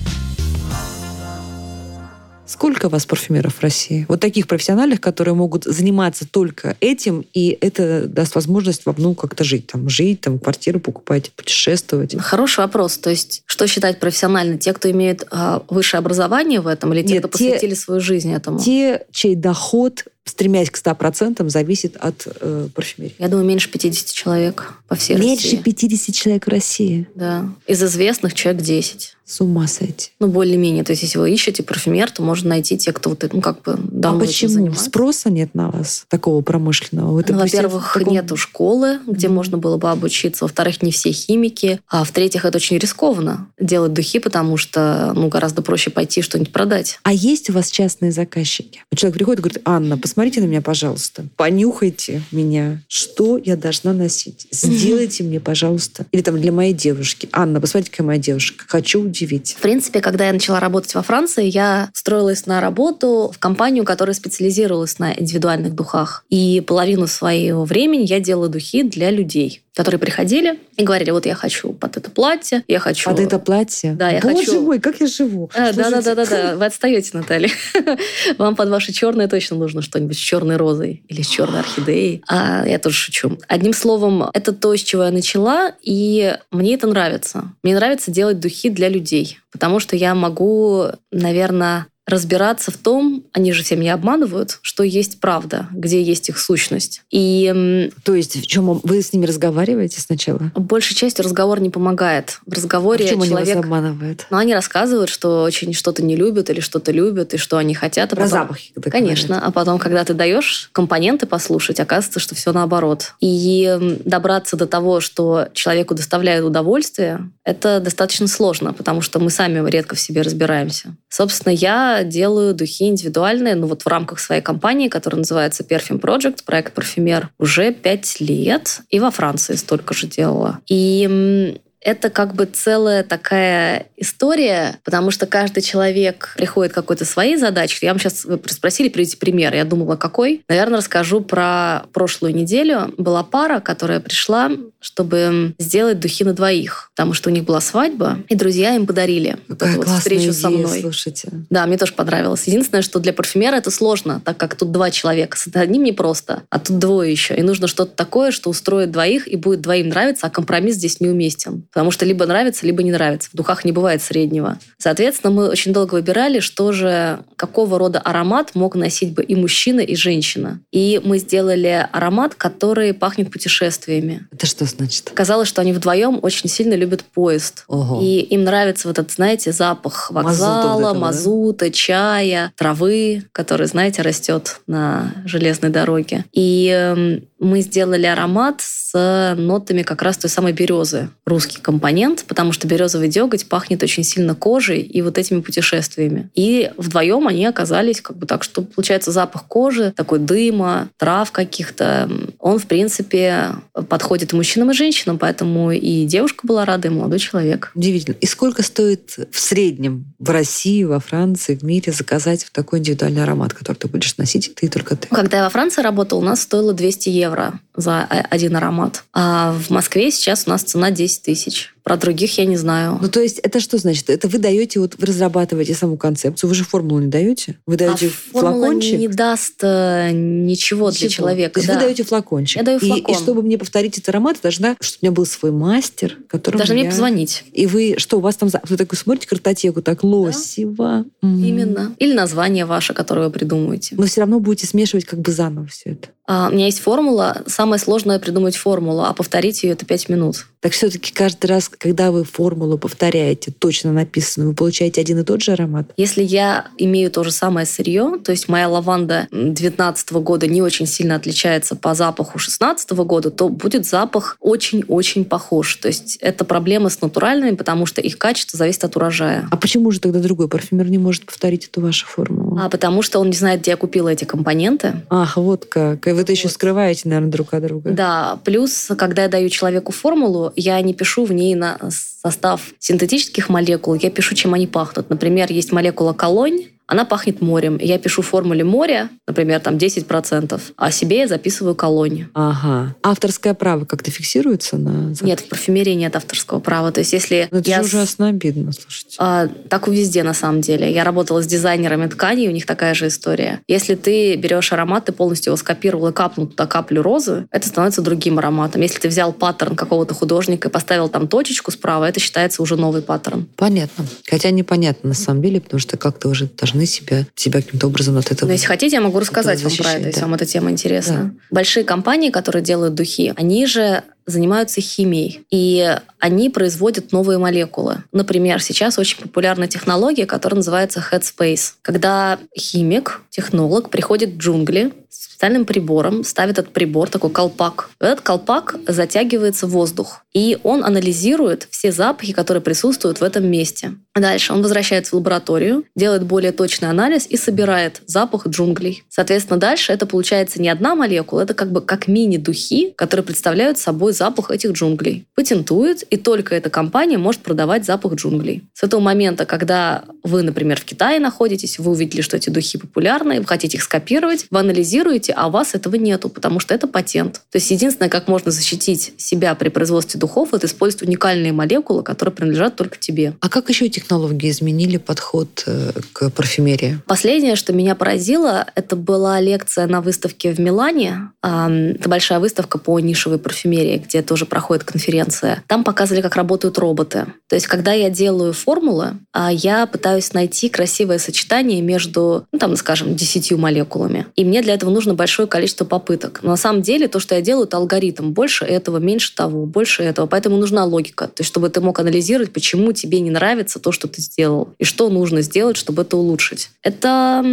Сколько у вас парфюмеров в России? Вот таких профессиональных, которые могут заниматься только этим, и это даст возможность вам, ну, как-то жить, там, жить, там, квартиру покупать, путешествовать. Хороший вопрос. То есть, что считать профессионально? Те, кто имеет э, высшее образование в этом, или те, Нет, кто те, посвятили свою жизнь этому? Те, чей доход стремясь к 100%, зависит от э, парфюмерии. Я думаю, меньше 50 человек по всей меньше России. Меньше 50 человек в России? Да. Из известных человек 10. С ума сойти. Ну, более-менее. То есть, если вы ищете парфюмер, то можно найти те, кто вот, ну, как бы давно А почему? Занимается. Спроса нет на вас, такого промышленного? Вы, ну, во-первых, таком... нету школы, где mm. можно было бы обучиться. Во-вторых, не все химики. А в-третьих, это очень рискованно делать духи, потому что ну, гораздо проще пойти что-нибудь продать. А есть у вас частные заказчики? Человек приходит и говорит, Анна, посмотрите на меня, пожалуйста. Понюхайте меня. Что я должна носить? Сделайте мне, пожалуйста. Или там для моей девушки. Анна, посмотрите, какая моя девушка. Хочу удивить. В принципе, когда я начала работать во Франции, я строилась на работу в компанию, которая специализировалась на индивидуальных духах. И половину своего времени я делала духи для людей которые приходили и говорили, вот я хочу под это платье, я хочу... Под это платье? Да, я Боже хочу... мой, как я живу. А, да, да, да, да, да, вы отстаете, Наталья. Вам под ваше черное точно нужно что-нибудь с черной розой или с черной орхидеей. А я тоже шучу. Одним словом, это то, с чего я начала, и мне это нравится. Мне нравится делать духи для людей, потому что я могу, наверное, разбираться в том, они же все меня обманывают, что есть правда, где есть их сущность. И то есть в чем вы с ними разговариваете сначала? Большей частью разговор не помогает. В разговоре а в чем человек они вас обманывают? Ну, они рассказывают, что очень что-то не любят или что-то любят и что они хотят. А Про потом... запахи. Конечно. Говорят. А потом, когда ты даешь компоненты послушать, оказывается, что все наоборот. И добраться до того, что человеку доставляет удовольствие, это достаточно сложно, потому что мы сами редко в себе разбираемся. Собственно, я делаю духи индивидуальные, ну вот в рамках своей компании, которая называется Perfume Project, проект парфюмер, уже пять лет. И во Франции столько же делала. И это как бы целая такая история, потому что каждый человек приходит к какой-то своей задаче. Я вам сейчас вы спросили, приведите пример. Я думала, какой? Наверное, расскажу про прошлую неделю. Была пара, которая пришла, чтобы сделать духи на двоих, потому что у них была свадьба, и друзья им подарили Какая вот эту вот встречу идея, со мной. Слушайте. Да, мне тоже понравилось. Единственное, что для парфюмера это сложно, так как тут два человека. С одним не просто, а тут двое еще. И нужно что-то такое, что устроит двоих и будет двоим нравиться, а компромисс здесь неуместен. Потому что либо нравится, либо не нравится. В духах не бывает среднего. Соответственно, мы очень долго выбирали, что же, какого рода аромат мог носить бы и мужчина, и женщина. И мы сделали аромат, который пахнет путешествиями. Это что значит? Казалось, что они вдвоем очень сильно любят поезд. Ого. И им нравится вот этот, знаете, запах вокзала, вот этого, да? мазута, чая, травы, который, знаете, растет на железной дороге. И эм, мы сделали аромат с нотами как раз той самой березы. Русский компонент, потому что березовый деготь пахнет очень сильно кожей и вот этими путешествиями. И вдвоем они оказались как бы так, что получается запах кожи, такой дыма, трав каких-то. Он, в принципе, подходит и мужчинам, и женщинам, поэтому и девушка была рада, и молодой человек. Удивительно. И сколько стоит в среднем в России, во Франции, в мире заказать такой индивидуальный аромат, который ты будешь носить, ты только ты? Когда я во Франции работала, у нас стоило 200 евро за о- один аромат. А в Москве сейчас у нас цена 10 тысяч. Про других я не знаю. Ну, то есть это что значит? Это вы даете, вот вы разрабатываете саму концепцию, вы же формулу не даете? Вы даете а флакончик? не даст э, ничего, для Ничего. человека. То есть да. вы даете флакончик. Я даю И- флакон. И, чтобы мне повторить этот аромат, я должна, чтобы у меня был свой мастер, который Должны мне позвонить. И вы, что, у вас там, за- вы такой смотрите картотеку, так, лосево. М. Именно. Или название ваше, которое вы придумаете. Но все равно будете смешивать как бы заново все это. А, у меня есть формула. Самое сложное придумать формулу, а повторить ее это 5 минут. Так все-таки каждый раз, когда вы формулу повторяете, точно написано, вы получаете один и тот же аромат? Если я имею то же самое сырье, то есть моя лаванда 2019 года не очень сильно отличается по запаху 2016 года, то будет запах очень-очень похож. То есть это проблема с натуральными, потому что их качество зависит от урожая. А почему же тогда другой парфюмер не может повторить эту вашу формулу? А потому что он не знает, где я купила эти компоненты. Ах, вот как. И вы это еще скрываете, наверное, друг от друга. Да, плюс, когда я даю человеку формулу, я не пишу в ней на состав синтетических молекул, я пишу, чем они пахнут. Например, есть молекула колонь, она пахнет морем. Я пишу в формуле моря, например, там 10%, а себе я записываю колонь. Ага. Авторское право как-то фиксируется на... Нет, в парфюмерии нет авторского права. То есть если Ну, это я же ужасно обидно, слушайте. А, так и везде, на самом деле. Я работала с дизайнерами тканей, у них такая же история. Если ты берешь аромат, ты полностью его скопировал и капнул туда каплю розы, это становится другим ароматом. Если ты взял паттерн какого-то художника и поставил там точечку справа, это считается уже новый паттерн. Понятно. Хотя непонятно на самом деле, потому что как-то уже должны себя, себя каким-то образом от этого... Но если хотите, я могу рассказать вам про защищать, это, если да. вам эта тема интересна. Большие компании, которые делают духи, они же занимаются химией, и они производят новые молекулы. Например, сейчас очень популярна технология, которая называется Headspace. Когда химик, технолог приходит в джунгли с специальным прибором, ставит этот прибор, такой колпак. Этот колпак затягивается воздух, и он анализирует все запахи, которые присутствуют в этом месте. Дальше он возвращается в лабораторию, делает более точный анализ и собирает запах джунглей. Соответственно, дальше это получается не одна молекула, это как бы как мини-духи, которые представляют собой запах этих джунглей. Патентует, и только эта компания может продавать запах джунглей. С этого момента, когда вы, например, в Китае находитесь, вы увидели, что эти духи популярны, вы хотите их скопировать, вы анализируете, а у вас этого нету, потому что это патент. То есть единственное, как можно защитить себя при производстве духов, это использовать уникальные молекулы, которые принадлежат только тебе. А как еще технологии изменили подход э, к парфюмерии? Последнее, что меня поразило, это была лекция на выставке в Милане. Это большая выставка по нишевой парфюмерии, где тоже проходит конференция. Там показывали, как работают роботы. То есть, когда я делаю формулы, а, я пытаюсь найти красивое сочетание между, ну, там, скажем, 10 молекулами. И мне для этого нужно большое количество попыток. Но на самом деле то, что я делаю, это алгоритм. Больше этого, меньше того, больше этого. Поэтому нужна логика. То есть, чтобы ты мог анализировать, почему тебе не нравится то, что ты сделал, и что нужно сделать, чтобы это улучшить. Это,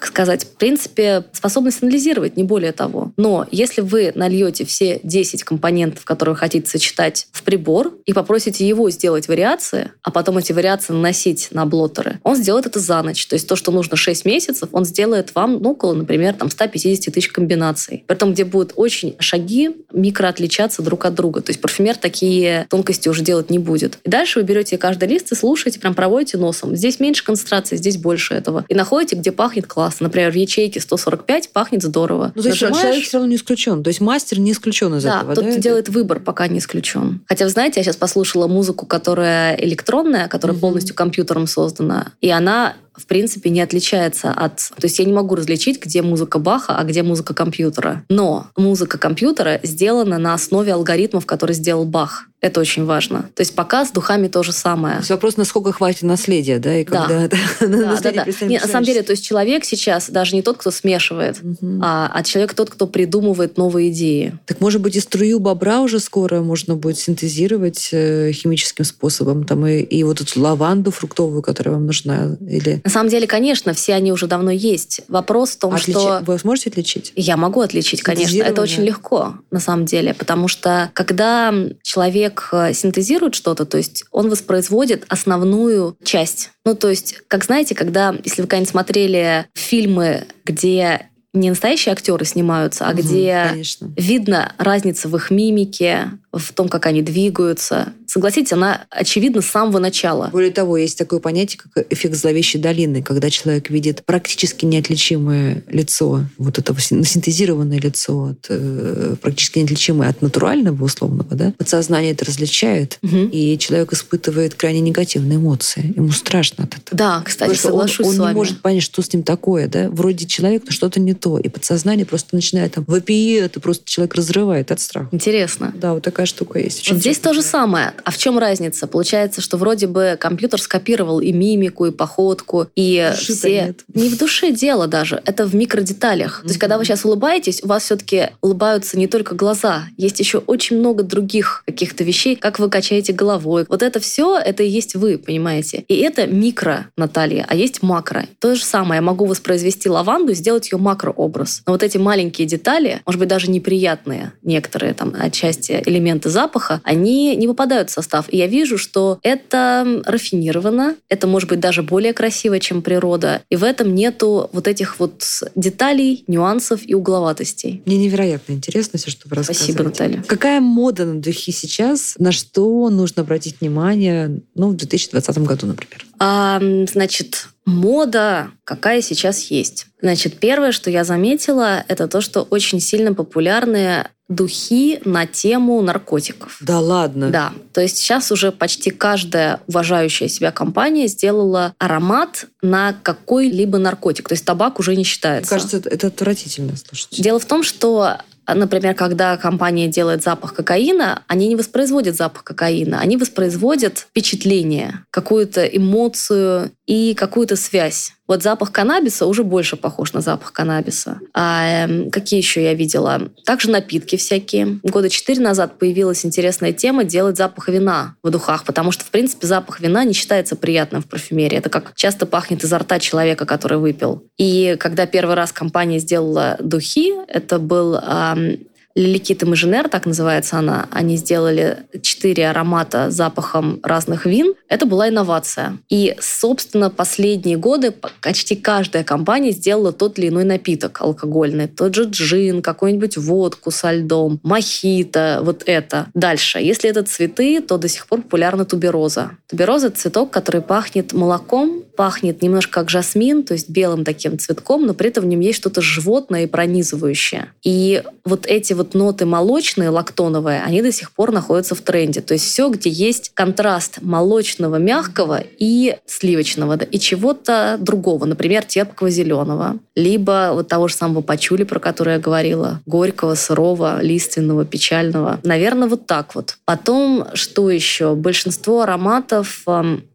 как сказать, в принципе, способность анализировать, не более того. Но если вы нальете все 10 компонентов, которые вы хотите сочетать в прибор, и попросите его сделать вариации, а потом эти вариации наносить на блоттеры, он сделает это за ночь. То есть то, что нужно 6 месяцев, он сделает вам ну, около, например, там 150 тысяч комбинаций. При этом, где будут очень шаги микро отличаться друг от друга. То есть парфюмер такие тонкости уже делать не будет. И дальше вы берете каждый лист и слушаете, прям проводите носом. Здесь меньше концентрации, здесь больше этого. И находите, где пахнет классно. Например, в ячейке 145 пахнет здорово. Ну, то есть Нажимаешь- человек все равно не исключен. То есть мастер не исключен из да, этого, тот, да? кто Это- делает выбор, пока не исключен. Хотя, вы знаете, я сейчас послушала музыку, которая электронная, которая Мгм. полностью компьютером создана, и она в принципе, не отличается от... То есть я не могу различить, где музыка Баха, а где музыка компьютера. Но музыка компьютера сделана на основе алгоритмов, которые сделал Бах. Это очень важно. То есть пока с духами то же самое. То есть вопрос, насколько хватит наследия, да? И когда да. да, да, да. Нет, на самом деле, то есть человек сейчас даже не тот, кто смешивает, угу. а, а человек тот, кто придумывает новые идеи. Так может быть и струю бобра уже скоро можно будет синтезировать э, химическим способом, там и, и вот эту лаванду фруктовую, которая вам нужна, или... На самом деле, конечно, все они уже давно есть. Вопрос в том, Отличи... что... Вы сможете отличить? Я могу отличить, конечно. Это очень легко, на самом деле, потому что когда человек человек э, синтезирует что-то, то есть он воспроизводит основную часть. Ну, то есть, как знаете, когда, если вы когда-нибудь смотрели фильмы, где не настоящие актеры снимаются, а угу, где конечно. видно разница в их мимике, в том, как они двигаются. Согласитесь, она очевидна с самого начала. Более того, есть такое понятие, как эффект зловещей долины, когда человек видит практически неотличимое лицо, вот это синтезированное лицо, от, э, практически неотличимое от натурального, условного, да? Подсознание это различает, угу. и человек испытывает крайне негативные эмоции. Ему страшно от этого. Да, кстати, Потому соглашусь он, он с вами. не может понять, что с ним такое, да? Вроде человек, но что-то не то. И подсознание просто начинает там вопиет, это просто человек разрывает от страха. Интересно. Да, вот такая штука есть. Очень вот здесь то же самое. А в чем разница? Получается, что вроде бы компьютер скопировал и мимику, и походку, и Души все... Нет. Не в душе дело даже, это в микродеталях. Mm-hmm. То есть, когда вы сейчас улыбаетесь, у вас все-таки улыбаются не только глаза, есть еще очень много других каких-то вещей, как вы качаете головой. Вот это все, это и есть вы, понимаете? И это микро, Наталья, а есть макро. То же самое, я могу воспроизвести лаванду и сделать ее макрообраз. Но вот эти маленькие детали, может быть, даже неприятные некоторые там отчасти элементы запаха, они не попадают в состав. И я вижу, что это рафинировано, это может быть даже более красиво, чем природа. И в этом нету вот этих вот деталей, нюансов и угловатостей. Мне невероятно интересно все, что вы рассказываете. Спасибо, Наталья. Какая мода на духи сейчас? На что нужно обратить внимание ну, в 2020 году, например? А, значит, мода, какая сейчас есть. Значит, первое, что я заметила, это то, что очень сильно популярны духи на тему наркотиков. Да ладно? Да. То есть сейчас уже почти каждая уважающая себя компания сделала аромат на какой-либо наркотик. То есть табак уже не считается. Мне кажется, это, отвратительно. Слушайте. Дело в том, что Например, когда компания делает запах кокаина, они не воспроизводят запах кокаина, они воспроизводят впечатление, какую-то эмоцию и какую-то связь. Вот запах каннабиса уже больше похож на запах каннабиса. А э, какие еще я видела? Также напитки всякие. Года четыре назад появилась интересная тема делать запах вина в духах, потому что, в принципе, запах вина не считается приятным в парфюмерии. Это как часто пахнет изо рта человека, который выпил. И когда первый раз компания сделала духи, это был э, Лиликит и Маженер, так называется она, они сделали четыре аромата запахом разных вин. Это была инновация. И, собственно, последние годы почти каждая компания сделала тот или иной напиток алкогольный. Тот же джин, какую-нибудь водку со льдом, мохито, вот это. Дальше. Если это цветы, то до сих пор популярна тубероза. Тубероза – это цветок, который пахнет молоком, пахнет немножко как жасмин, то есть белым таким цветком, но при этом в нем есть что-то животное и пронизывающее. И вот эти вот ноты молочные, лактоновые, они до сих пор находятся в тренде. То есть все, где есть контраст молочного, мягкого и сливочного, да, и чего-то другого, например, терпкого зеленого, либо вот того же самого пачули, про который я говорила, горького, сырого, лиственного, печального. Наверное, вот так вот. Потом, что еще? Большинство ароматов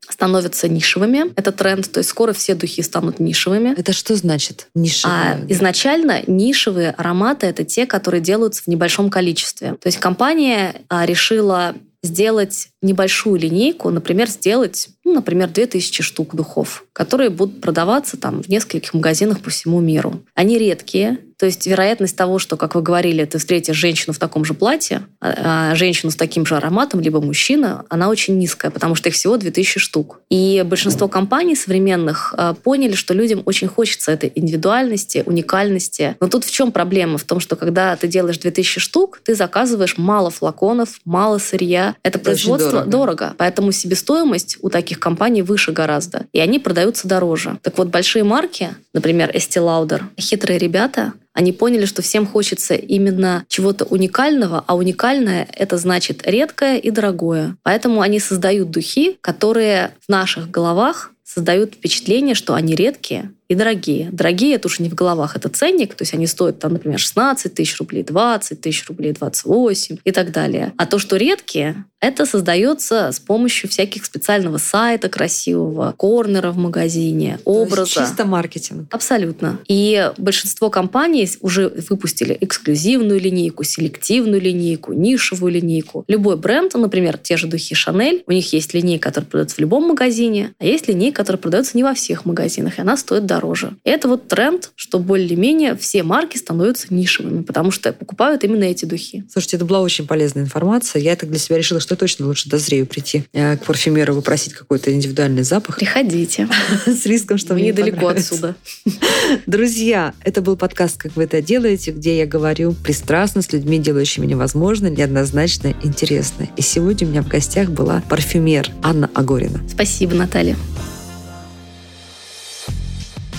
становятся нишевыми. Это тренд, то есть скоро все духи станут нишевыми. Это что значит нишевые? А изначально нишевые ароматы — это те, которые делаются в небольшом количестве. То есть компания а, решила сделать небольшую линейку, например, сделать, ну, например, 2000 штук духов, которые будут продаваться там в нескольких магазинах по всему миру. Они редкие, то есть вероятность того, что, как вы говорили, ты встретишь женщину в таком же платье, а, а женщину с таким же ароматом, либо мужчина, она очень низкая, потому что их всего 2000 штук. И большинство компаний современных а, поняли, что людям очень хочется этой индивидуальности, уникальности. Но тут в чем проблема? В том, что когда ты делаешь 2000 штук, ты заказываешь мало флаконов, мало сырья. Это, Это производство дорого. дорого. Поэтому себестоимость у таких компаний выше гораздо. И они продаются дороже. Так вот, большие марки, например, Estee Lauder, хитрые ребята, они поняли, что всем хочется именно чего-то уникального, а уникальное — это значит редкое и дорогое. Поэтому они создают духи, которые в наших головах создают впечатление, что они редкие, и дорогие. Дорогие это уже не в головах, это ценник, то есть они стоят, там, например, 16 тысяч рублей, 20 тысяч рублей, 28 и так далее. А то, что редкие, это создается с помощью всяких специального сайта красивого, корнера в магазине, образа. То есть чисто маркетинг. Абсолютно. И большинство компаний уже выпустили эксклюзивную линейку, селективную линейку, нишевую линейку. Любой бренд, например, те же духи Шанель, у них есть линейка, которая продается в любом магазине, а есть линейка, которая продается не во всех магазинах, и она стоит дороже. И это вот тренд, что более-менее все марки становятся нишевыми, потому что покупают именно эти духи. Слушайте, это была очень полезная информация. Я так для себя решила, что точно лучше дозрею прийти э, к парфюмеру, попросить какой-то индивидуальный запах. Приходите. С риском, что мне недалеко отсюда. Друзья, это был подкаст «Как вы это делаете», где я говорю пристрастно с людьми, делающими невозможно, неоднозначно интересно. И сегодня у меня в гостях была парфюмер Анна Агорина. Спасибо, Наталья.